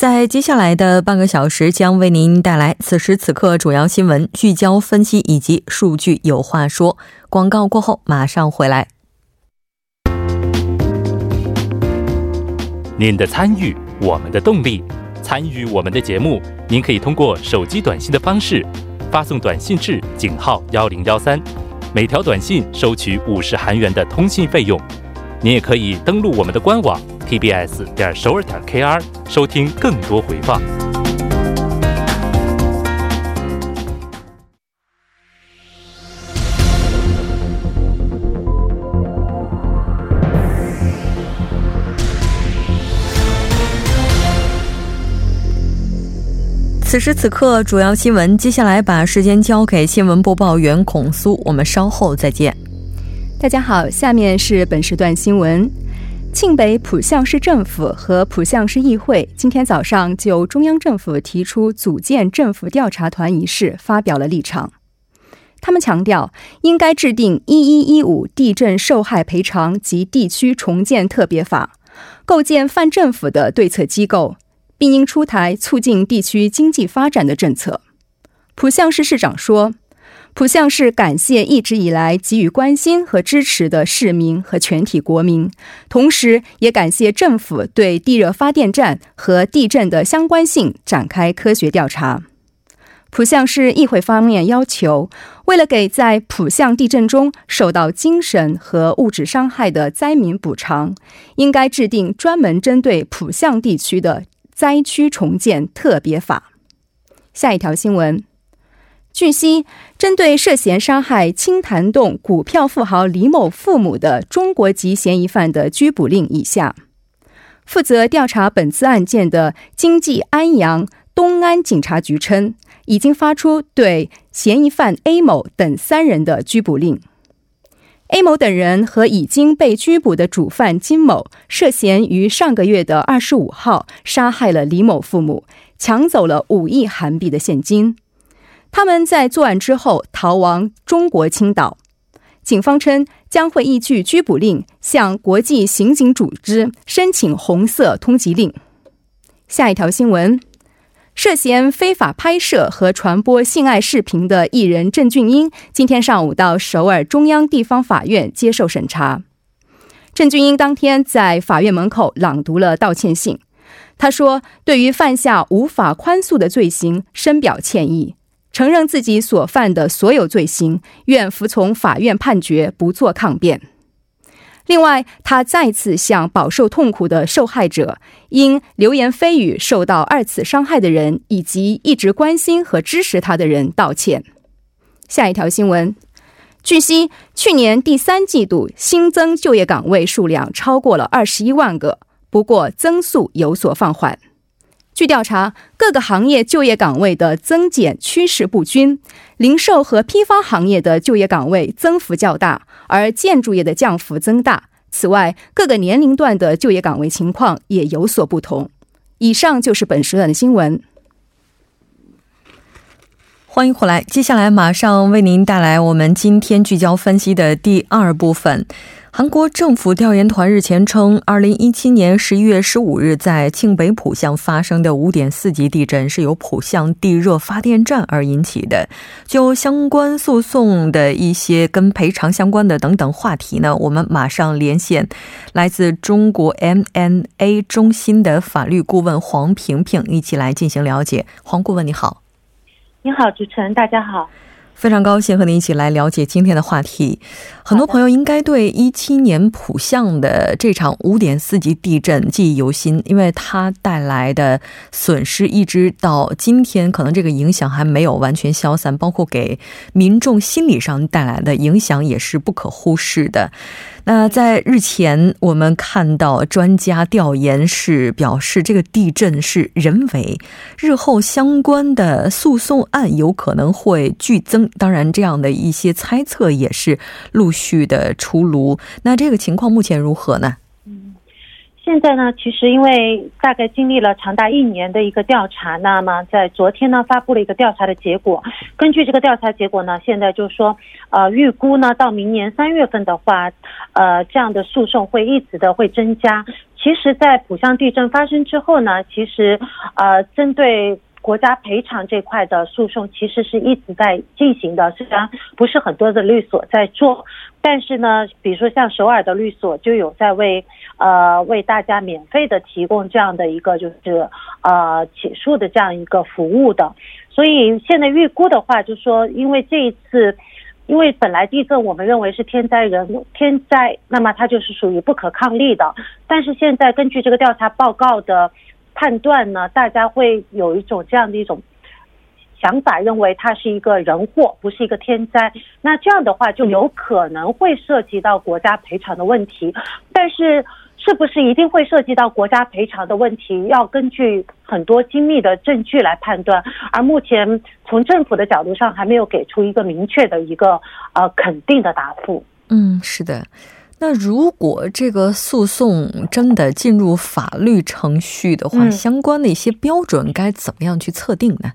在接下来的半个小时，将为您带来此时此刻主要新闻聚焦分析以及数据有话说。广告过后马上回来。您的参与，我们的动力。参与我们的节目，您可以通过手机短信的方式发送短信至井号幺零幺三，每条短信收取五十韩元的通信费用。您也可以登录我们的官网。Tbs 点首尔点 kr 收听更多回放。此时此刻，主要新闻。接下来把时间交给新闻播报员孔苏，我们稍后再见。大家好，下面是本时段新闻。庆北浦项市政府和浦项市议会今天早上就中央政府提出组建政府调查团一事发表了立场。他们强调，应该制定一一一五地震受害赔偿及地区重建特别法，构建泛政府的对策机构，并应出台促进地区经济发展的政策。浦项市市长说。浦项市感谢一直以来给予关心和支持的市民和全体国民，同时也感谢政府对地热发电站和地震的相关性展开科学调查。浦项市议会方面要求，为了给在浦项地震中受到精神和物质伤害的灾民补偿，应该制定专门针对浦项地区的灾区重建特别法。下一条新闻。据悉，针对涉嫌杀害青潭洞股票富豪李某父母的中国籍嫌疑犯的拘捕令已下。负责调查本次案件的经济安阳东安警察局称，已经发出对嫌疑犯 A 某等三人的拘捕令。A 某等人和已经被拘捕的主犯金某，涉嫌于上个月的二十五号杀害了李某父母，抢走了五亿韩币的现金。他们在作案之后逃亡中国青岛，警方称将会依据拘捕令向国际刑警组织申请红色通缉令。下一条新闻：涉嫌非法拍摄和传播性爱视频的艺人郑俊英，今天上午到首尔中央地方法院接受审查。郑俊英当天在法院门口朗读了道歉信，他说：“对于犯下无法宽恕的罪行，深表歉意。”承认自己所犯的所有罪行，愿服从法院判决，不做抗辩。另外，他再次向饱受痛苦的受害者、因流言蜚语受到二次伤害的人，以及一直关心和支持他的人道歉。下一条新闻：据悉，去年第三季度新增就业岗位数量超过了二十一万个，不过增速有所放缓。据调查，各个行业就业岗位的增减趋势不均，零售和批发行业的就业岗位增幅较大，而建筑业的降幅增大。此外，各个年龄段的就业岗位情况也有所不同。以上就是本时段的新闻。欢迎回来，接下来马上为您带来我们今天聚焦分析的第二部分。韩国政府调研团日前称，二零一七年十一月十五日在庆北浦项发生的五点四级地震是由浦项地热发电站而引起的。就相关诉讼的一些跟赔偿相关的等等话题呢，我们马上连线来自中国 MNA 中心的法律顾问黄萍萍，一起来进行了解。黄顾问，你好。你好，主持人，大家好。非常高兴和你一起来了解今天的话题。很多朋友应该对一七年浦项的这场五点四级地震记忆犹新，因为它带来的损失一直到今天，可能这个影响还没有完全消散，包括给民众心理上带来的影响也是不可忽视的。那在日前，我们看到专家调研是表示，这个地震是人为，日后相关的诉讼案有可能会剧增。当然，这样的一些猜测也是陆续的出炉。那这个情况目前如何呢？嗯现在呢，其实因为大概经历了长达一年的一个调查，那么在昨天呢发布了一个调查的结果。根据这个调查结果呢，现在就是说，呃，预估呢到明年三月份的话，呃，这样的诉讼会一直的会增加。其实，在浦项地震发生之后呢，其实呃，针对国家赔偿这块的诉讼，其实是一直在进行的。虽然不是很多的律所在做，但是呢，比如说像首尔的律所就有在为。呃，为大家免费的提供这样的一个就是呃起诉的这样一个服务的，所以现在预估的话，就说，因为这一次，因为本来地震我们认为是天灾人天灾，那么它就是属于不可抗力的，但是现在根据这个调查报告的判断呢，大家会有一种这样的一种。想法认为它是一个人祸，不是一个天灾。那这样的话，就有可能会涉及到国家赔偿的问题。但是，是不是一定会涉及到国家赔偿的问题，要根据很多精密的证据来判断。而目前从政府的角度上，还没有给出一个明确的一个呃肯定的答复。嗯，是的。那如果这个诉讼真的进入法律程序的话，相关的一些标准该怎么样去测定呢？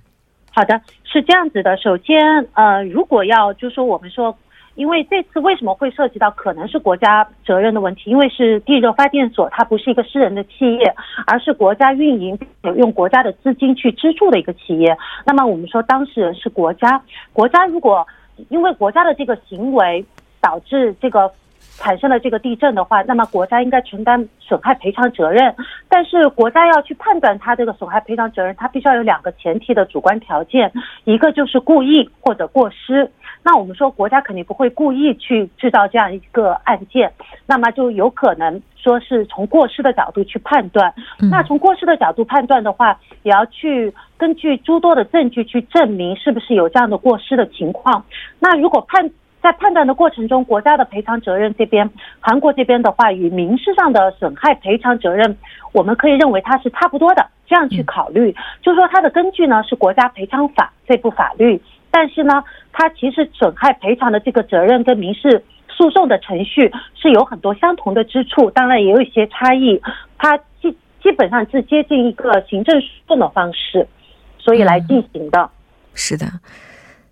好的，是这样子的。首先，呃，如果要就说我们说，因为这次为什么会涉及到可能是国家责任的问题？因为是地热发电所，它不是一个私人的企业，而是国家运营，用国家的资金去资助的一个企业。那么我们说当事人是国家，国家如果因为国家的这个行为导致这个。产生了这个地震的话，那么国家应该承担损害赔偿责任。但是国家要去判断它这个损害赔偿责任，它必须要有两个前提的主观条件，一个就是故意或者过失。那我们说国家肯定不会故意去制造这样一个案件，那么就有可能说是从过失的角度去判断。那从过失的角度判断的话，也要去根据诸多的证据去证明是不是有这样的过失的情况。那如果判在判断的过程中，国家的赔偿责任这边，韩国这边的话，与民事上的损害赔偿责任，我们可以认为它是差不多的。这样去考虑，就是说它的根据呢是国家赔偿法这部法律，但是呢，它其实损害赔偿的这个责任跟民事诉讼的程序是有很多相同的之处，当然也有一些差异。它基基本上是接近一个行政诉讼的方式，所以来进行的。是的。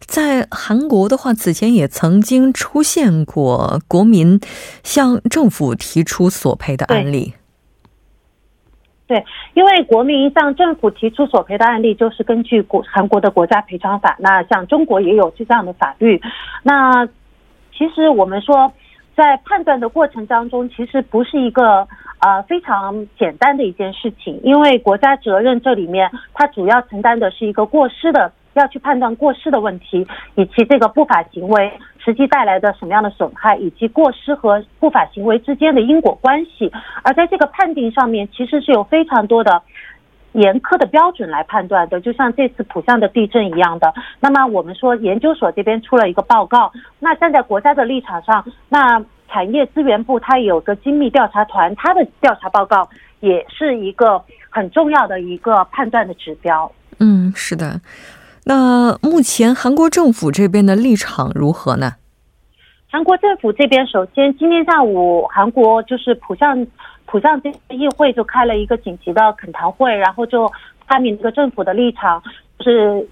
在韩国的话，此前也曾经出现过国民向政府提出索赔的案例。对，因为国民向政府提出索赔的案例，就是根据国韩国的国家赔偿法。那像中国也有这样的法律。那其实我们说，在判断的过程当中，其实不是一个呃非常简单的一件事情，因为国家责任这里面，它主要承担的是一个过失的。要去判断过失的问题，以及这个不法行为实际带来的什么样的损害，以及过失和不法行为之间的因果关系。而在这个判定上面，其实是有非常多的严苛的标准来判断的，就像这次浦项的地震一样的。那么我们说，研究所这边出了一个报告，那站在国家的立场上，那产业资源部它有个精密调查团，它的调查报告也是一个很重要的一个判断的指标。嗯，是的。那目前韩国政府这边的立场如何呢？韩国政府这边，首先今天下午，韩国就是浦项浦项这议会就开了一个紧急的恳谈会，然后就发明这个政府的立场，是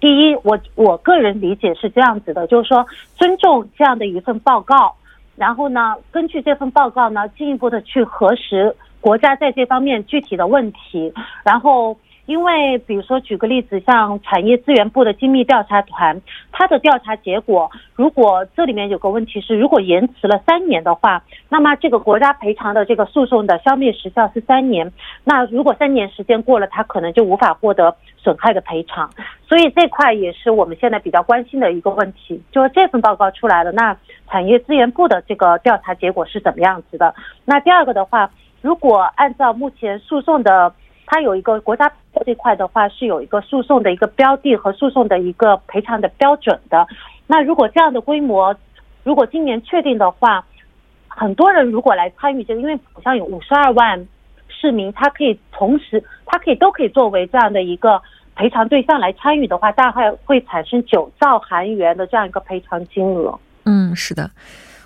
第一，我我个人理解是这样子的，就是说尊重这样的一份报告，然后呢，根据这份报告呢，进一步的去核实国家在这方面具体的问题，然后。因为，比如说，举个例子，像产业资源部的精密调查团，它的调查结果，如果这里面有个问题是，如果延迟了三年的话，那么这个国家赔偿的这个诉讼的消灭时效是三年。那如果三年时间过了，他可能就无法获得损害的赔偿。所以这块也是我们现在比较关心的一个问题。就是这份报告出来了，那产业资源部的这个调查结果是怎么样子的？那第二个的话，如果按照目前诉讼的。它有一个国家这块的话是有一个诉讼的一个标的和诉讼的一个赔偿的标准的。那如果这样的规模，如果今年确定的话，很多人如果来参与这个，因为好像有五十二万市民，他可以同时，他可以都可以作为这样的一个赔偿对象来参与的话，大概会产生九兆韩元的这样一个赔偿金额。嗯，是的。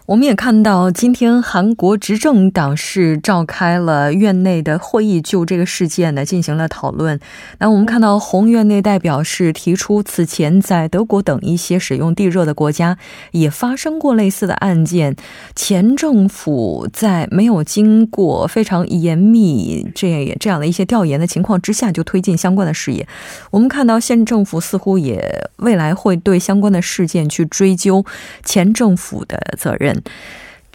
我们也看到，今天韩国执政党是召开了院内的会议，就这个事件呢进行了讨论。那我们看到，红院内代表是提出，此前在德国等一些使用地热的国家也发生过类似的案件，前政府在没有经过非常严密这这样的一些调研的情况之下就推进相关的事业。我们看到，现政府似乎也未来会对相关的事件去追究前政府的责任。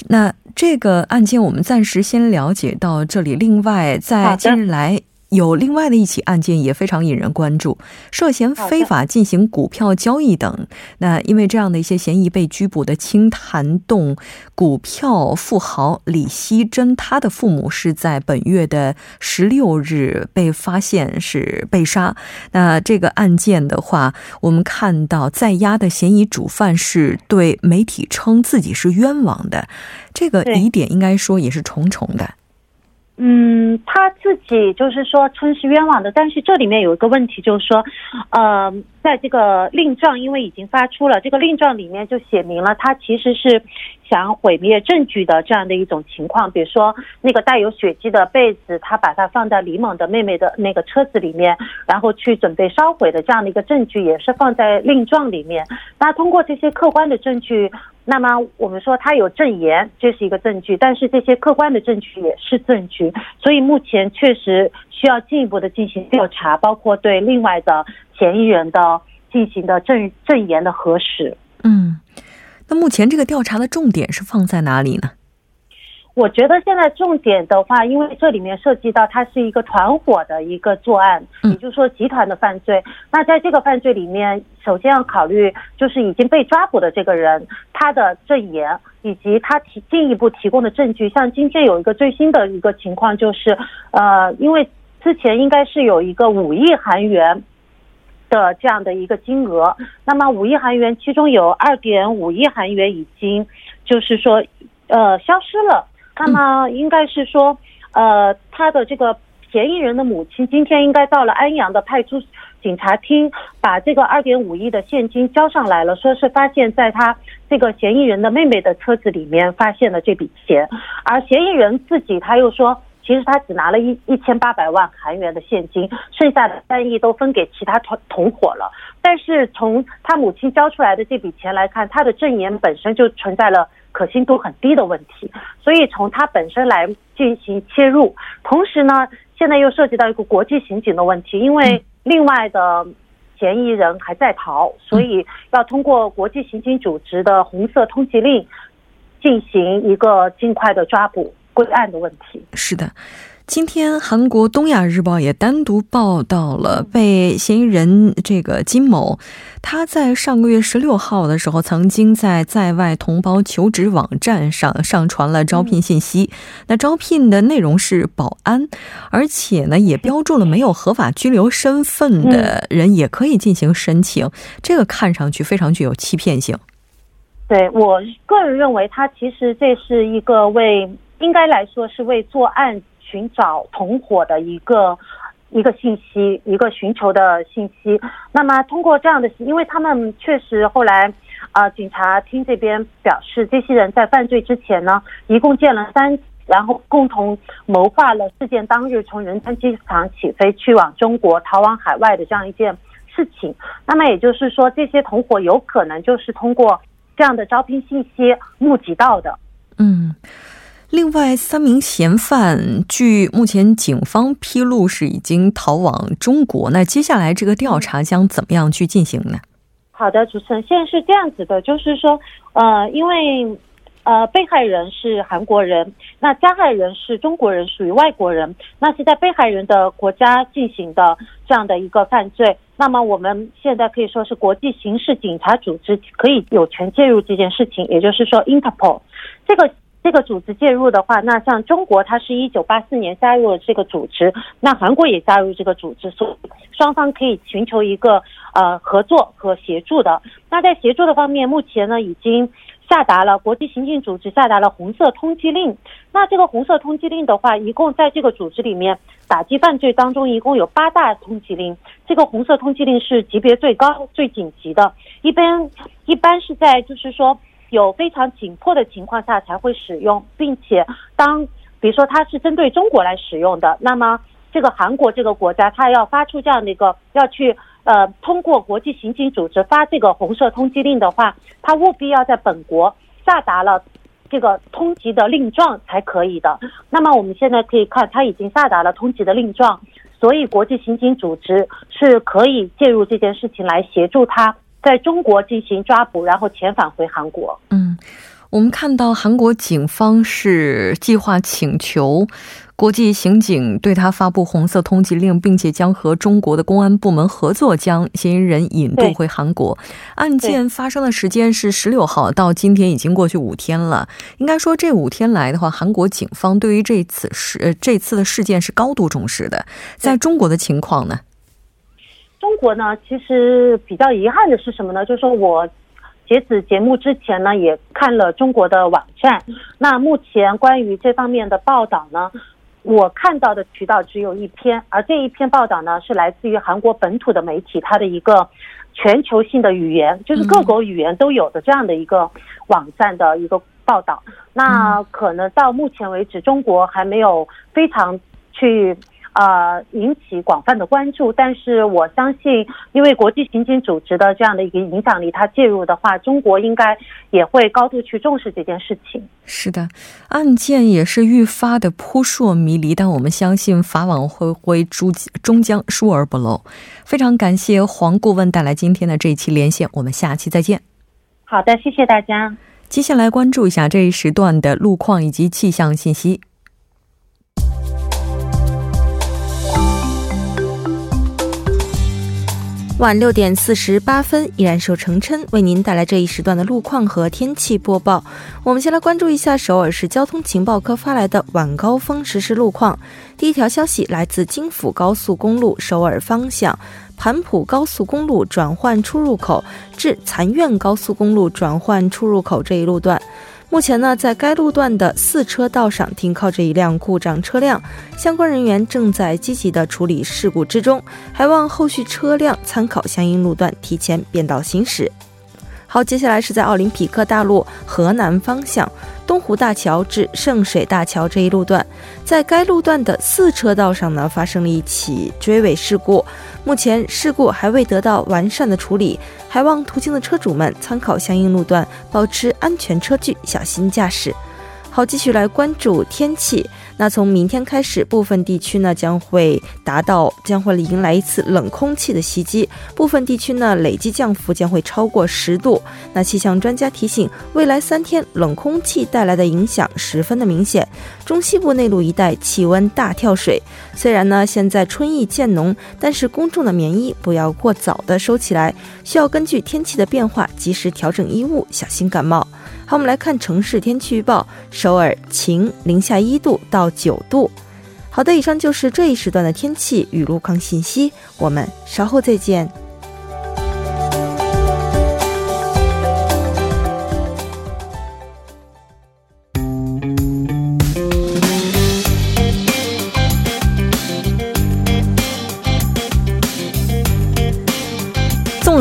那这个案件我们暂时先了解到这里。另外，在近日来。有另外的一起案件也非常引人关注，涉嫌非法进行股票交易等。那因为这样的一些嫌疑被拘捕的青潭洞股票富豪李希珍，他的父母是在本月的十六日被发现是被杀。那这个案件的话，我们看到在押的嫌疑主犯是对媒体称自己是冤枉的，这个疑点应该说也是重重的。嗯，他自己就是说称是冤枉的，但是这里面有一个问题，就是说，呃，在这个令状，因为已经发出了，这个令状里面就写明了，他其实是想毁灭证据的这样的一种情况。比如说，那个带有血迹的被子，他把它放在李猛的妹妹的那个车子里面，然后去准备烧毁的这样的一个证据，也是放在令状里面。那通过这些客观的证据。那么我们说他有证言，这是一个证据，但是这些客观的证据也是证据，所以目前确实需要进一步的进行调查，包括对另外的嫌疑人的进行的证证言的核实。嗯，那目前这个调查的重点是放在哪里呢？我觉得现在重点的话，因为这里面涉及到它是一个团伙的一个作案，也就是说集团的犯罪。那在这个犯罪里面，首先要考虑就是已经被抓捕的这个人他的证言，以及他提进一步提供的证据。像今天有一个最新的一个情况，就是呃，因为之前应该是有一个五亿韩元的这样的一个金额，那么五亿韩元其中有二点五亿韩元已经就是说呃消失了。那么应该是说，呃，他的这个嫌疑人的母亲今天应该到了安阳的派出警察厅，把这个二点五亿的现金交上来了，说是发现在他这个嫌疑人的妹妹的车子里面发现了这笔钱，而嫌疑人自己他又说，其实他只拿了一一千八百万韩元的现金，剩下的三亿都分给其他同同伙了。但是从他母亲交出来的这笔钱来看，他的证言本身就存在了。可信度很低的问题，所以从它本身来进行切入。同时呢，现在又涉及到一个国际刑警的问题，因为另外的嫌疑人还在逃，所以要通过国际刑警组织的红色通缉令进行一个尽快的抓捕归案的问题。是的。今天，韩国《东亚日报》也单独报道了被嫌疑人这个金某，他在上个月十六号的时候，曾经在在外同胞求职网站上上传了招聘信息。那招聘的内容是保安，而且呢，也标注了没有合法居留身份的人也可以进行申请。这个看上去非常具有欺骗性。对我个人认为，他其实这是一个为应该来说是为作案。寻找同伙的一个一个信息，一个寻求的信息。那么通过这样的，因为他们确实后来，呃，警察厅这边表示，这些人在犯罪之前呢，一共见了三，然后共同谋划了事件当日从仁川机场起飞去往中国逃往海外的这样一件事情。那么也就是说，这些同伙有可能就是通过这样的招聘信息募集到的。嗯。另外三名嫌犯，据目前警方披露是已经逃往中国。那接下来这个调查将怎么样去进行呢？好的，主持人，现在是这样子的，就是说，呃，因为呃，被害人是韩国人，那加害人是中国人，属于外国人，那是在被害人的国家进行的这样的一个犯罪。那么我们现在可以说是国际刑事警察组织可以有权介入这件事情，也就是说，Interpol 这个。这个组织介入的话，那像中国，它是一九八四年加入了这个组织，那韩国也加入这个组织，所以双方可以寻求一个呃合作和协助的。那在协助的方面，目前呢已经下达了国际刑警组织下达了红色通缉令。那这个红色通缉令的话，一共在这个组织里面打击犯罪当中，一共有八大通缉令。这个红色通缉令是级别最高、最紧急的，一般一般是在就是说有非常紧迫的情况下才会使用，并且当比如说它是针对中国来使用的，那么这个韩国这个国家它要发出这样的一个要去。呃，通过国际刑警组织发这个红色通缉令的话，他务必要在本国下达了这个通缉的令状才可以的。那么我们现在可以看，他已经下达了通缉的令状，所以国际刑警组织是可以介入这件事情来协助他在中国进行抓捕，然后遣返回韩国。嗯，我们看到韩国警方是计划请求。国际刑警对他发布红色通缉令，并且将和中国的公安部门合作，将嫌疑人引渡回韩国。案件发生的时间是十六号，到今天已经过去五天了。应该说，这五天来的话，韩国警方对于这次事呃这次的事件是高度重视的。在中国的情况呢？中国呢，其实比较遗憾的是什么呢？就是说我截止节目之前呢，也看了中国的网站。那目前关于这方面的报道呢？我看到的渠道只有一篇，而这一篇报道呢，是来自于韩国本土的媒体，它的一个全球性的语言，就是各国语言都有的这样的一个网站的一个报道。那可能到目前为止，中国还没有非常去。呃，引起广泛的关注，但是我相信，因为国际刑警组织的这样的一个影响力，它介入的话，中国应该也会高度去重视这件事情。是的，案件也是愈发的扑朔迷离，但我们相信法网恢恢，诸终将疏而不漏。非常感谢黄顾问带来今天的这一期连线，我们下期再见。好的，谢谢大家。接下来关注一下这一时段的路况以及气象信息。晚六点四十八分，依然是程琛为您带来这一时段的路况和天气播报。我们先来关注一下首尔市交通情报科发来的晚高峰实时路况。第一条消息来自京釜高速公路首尔方向盘浦高速公路转换出入口至残苑高速公路转换出入口这一路段。目前呢，在该路段的四车道上停靠着一辆故障车辆，相关人员正在积极的处理事故之中，还望后续车辆参考相应路段提前变道行驶。好，接下来是在奥林匹克大路河南方向东湖大桥至圣水大桥这一路段，在该路段的四车道上呢，发生了一起追尾事故。目前事故还未得到完善的处理，还望途经的车主们参考相应路段，保持安全车距，小心驾驶。好，继续来关注天气。那从明天开始，部分地区呢将会达到，将会迎来一次冷空气的袭击。部分地区呢累计降幅将会超过十度。那气象专家提醒，未来三天冷空气带来的影响十分的明显。中西部内陆一带气温大跳水。虽然呢现在春意渐浓，但是公众的棉衣不要过早的收起来，需要根据天气的变化及时调整衣物，小心感冒。好，我们来看城市天气预报：首尔晴，零下一度到九度。好的，以上就是这一时段的天气与路况信息，我们稍后再见。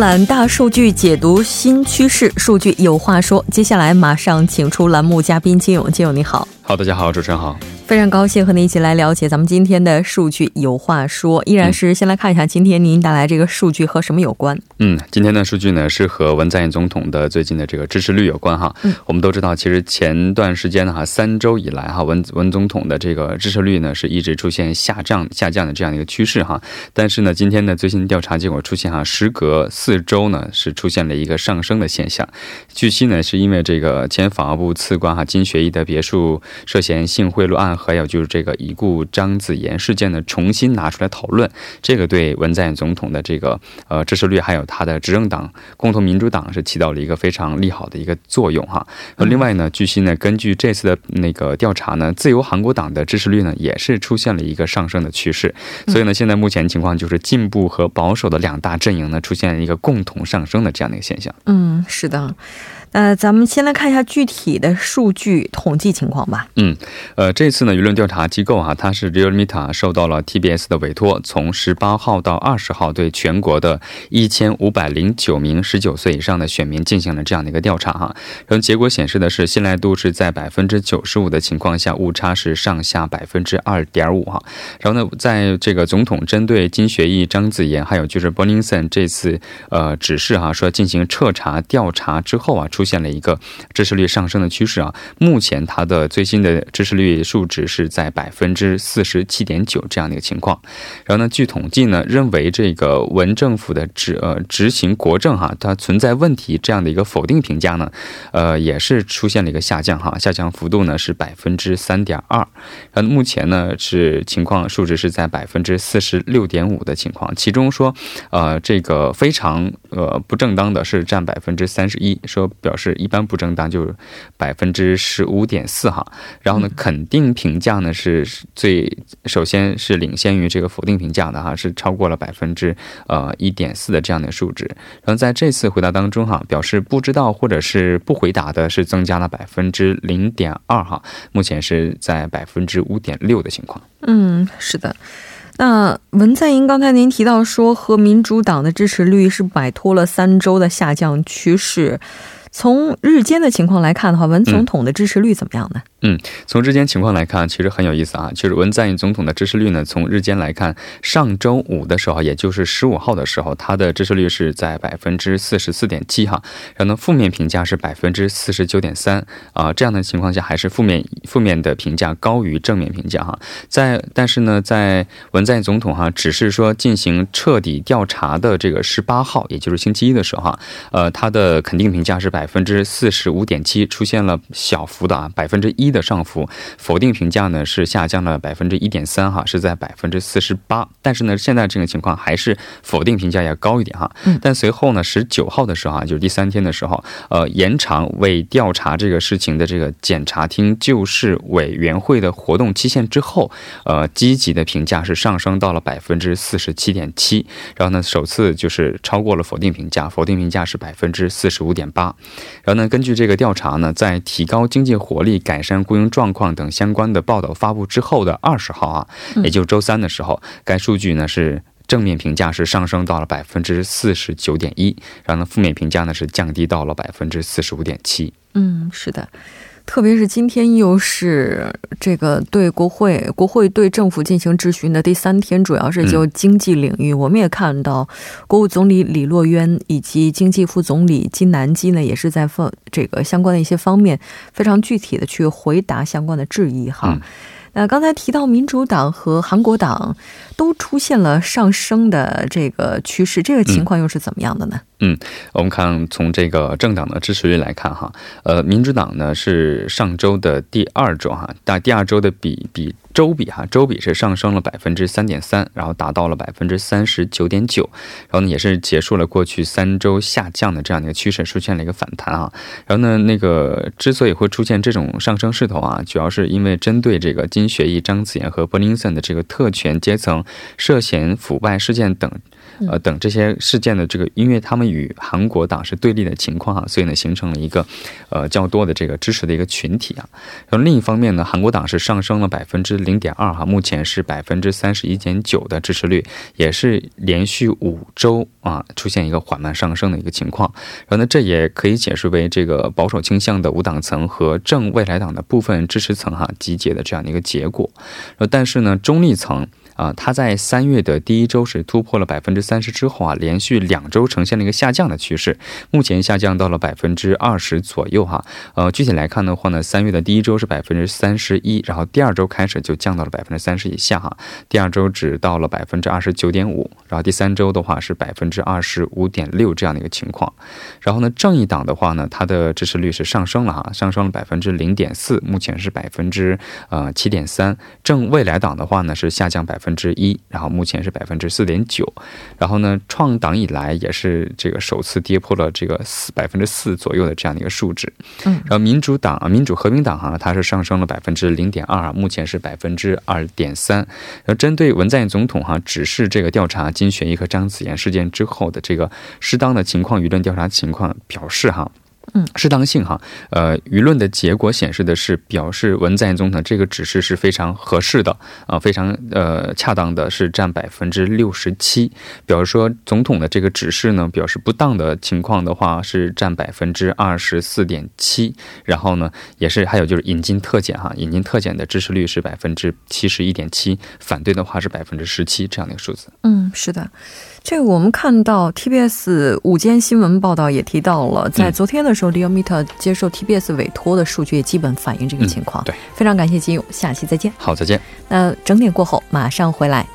览大数据，解读新趋势，数据有话说。接下来马上请出栏目嘉宾金勇，金勇你好。好，大家好，主持人好。非常高兴和您一起来了解咱们今天的数据有话说，依然是先来看一下今天您带来这个数据和什么有关？嗯，今天的数据呢是和文在寅总统的最近的这个支持率有关哈。嗯，我们都知道，其实前段时间呢哈，三周以来哈，文文总统的这个支持率呢是一直出现下降下降的这样的一个趋势哈。但是呢，今天的最新调查结果出现哈，时隔四周呢是出现了一个上升的现象。据悉呢，是因为这个前法务部次官哈金学义的别墅涉嫌性贿赂案，还有就是这个。已故张子妍事件呢，重新拿出来讨论，这个对文在寅总统的这个呃支持率，还有他的执政党共同民主党是起到了一个非常利好的一个作用哈。那另外呢，据悉呢，根据这次的那个调查呢，自由韩国党的支持率呢也是出现了一个上升的趋势。所以呢，现在目前情况就是进步和保守的两大阵营呢出现了一个共同上升的这样的一个现象。嗯，是的。呃，咱们先来看一下具体的数据统计情况吧。嗯，呃，这次呢，舆论调查机构啊，它是 Realmita 受到了 TBS 的委托，从十八号到二十号，对全国的一千五百零九名十九岁以上的选民进行了这样的一个调查哈。然后结果显示的是，信赖度是在百分之九十五的情况下，误差是上下百分之二点五哈。然后呢，在这个总统针对金学义、张子妍还有就是 b o r n i n s o n 这次呃指示哈，说进行彻查调查之后啊，出出现了一个。支持率上升的趋势啊，目前它的最新的支持率数值是在百分之四十七点九这样的一个情况。然后呢，据统计呢，认为这个文政府的执呃执行国政哈，它存在问题这样的一个否定评价呢，呃，也是出现了一个下降哈，下降幅度呢是百分之三点二。呃，目前呢是情况数值是在百分之四十六点五的情况，其中说呃这个非常呃不正当的是占百分之三十一，说表示一般不正。当就是百分之十五点四哈，然后呢，肯定评价呢是最首先是领先于这个否定评价的哈，是超过了百分之呃一点四的这样的数值。然后在这次回答当中哈，表示不知道或者是不回答的是增加了百分之零点二哈，目前是在百分之五点六的情况。嗯，是的。那文在寅刚才您提到说，和民主党的支持率是摆脱了三周的下降趋势。从日间的情况来看的话，文总统的支持率怎么样呢？嗯，从日间情况来看，其实很有意思啊。就是文在寅总统的支持率呢，从日间来看，上周五的时候，也就是十五号的时候，他的支持率是在百分之四十四点七哈。然后呢，负面评价是百分之四十九点三啊。这样的情况下，还是负面负面的评价高于正面评价哈。在但是呢，在文在寅总统哈只是说进行彻底调查的这个十八号，也就是星期一的时候哈，呃，他的肯定评价是百分之四十五点七，出现了小幅的啊百分之一。的上浮，否定评价呢是下降了百分之一点三哈，是在百分之四十八。但是呢，现在这个情况还是否定评价要高一点哈。但随后呢，十九号的时候啊，就是第三天的时候，呃，延长为调查这个事情的这个检察厅救市委员会的活动期限之后，呃，积极的评价是上升到了百分之四十七点七。然后呢，首次就是超过了否定评价，否定评价是百分之四十五点八。然后呢，根据这个调查呢，在提高经济活力、改善雇佣状况等相关的报道发布之后的二十号啊，也就是周三的时候，该数据呢是正面评价是上升到了百分之四十九点一，然后呢负面评价呢是降低到了百分之四十五点七。嗯，是的。特别是今天又是这个对国会、国会对政府进行质询的第三天，主要是就经济领域。我们也看到，国务总理李洛渊以及经济副总理金南基呢，也是在方这个相关的一些方面非常具体的去回答相关的质疑哈。那刚才提到民主党和韩国党都出现了上升的这个趋势，这个情况又是怎么样的呢？嗯，我们看从这个政党的支持率来看哈，呃，民主党呢是上周的第二周哈，但第二周的比比。周比哈，周比是上升了百分之三点三，然后达到了百分之三十九点九，然后呢也是结束了过去三周下降的这样的一个趋势，出现了一个反弹啊。然后呢，那个之所以会出现这种上升势头啊，主要是因为针对这个金学义、张子妍和柏林森的这个特权阶层涉嫌腐败事件等。呃，等这些事件的这个，因为他们与韩国党是对立的情况啊，所以呢，形成了一个呃较多的这个支持的一个群体啊。然后另一方面呢，韩国党是上升了百分之零点二哈，目前是百分之三十一点九的支持率，也是连续五周啊出现一个缓慢上升的一个情况。然后呢，这也可以解释为这个保守倾向的无党层和正未来党的部分支持层哈集结的这样的一个结果。呃，但是呢，中立层。啊，它在三月的第一周是突破了百分之三十之后啊，连续两周呈现了一个下降的趋势，目前下降到了百分之二十左右哈。呃，具体来看的话呢，三月的第一周是百分之三十一，然后第二周开始就降到了百分之三十以下哈，第二周只到了百分之二十九点五，然后第三周的话是百分之二十五点六这样的一个情况。然后呢，正义党的话呢，它的支持率是上升了哈，上升了百分之零点四，目前是百分之呃七点三。正未来党的话呢是下降百。分之一，然后目前是百分之四点九，然后呢，创党以来也是这个首次跌破了这个四百分之四左右的这样的一个数值。嗯，然后民主党啊，民主和平党哈，它是上升了百分之零点二，目前是百分之二点三。然后针对文在寅总统哈指示这个调查金选义和张子妍事件之后的这个适当的情况舆论调查情况表示哈。嗯，适当性哈，呃，舆论的结果显示的是表示文在寅总统这个指示是非常合适的啊，非常呃恰当的，是占百分之六十七。表示说总统的这个指示呢，表示不当的情况的话是占百分之二十四点七。然后呢，也是还有就是引进特检哈，引进特检的支持率是百分之七十一点七，反对的话是百分之十七这样的一个数字。嗯，是的。这个我们看到 TBS 午间新闻报道也提到了，在昨天的时候 l e o m i t 接受 TBS 委托的数据也基本反映这个情况。对，非常感谢金勇，下期再见。好，再见。那整点过后马上回来。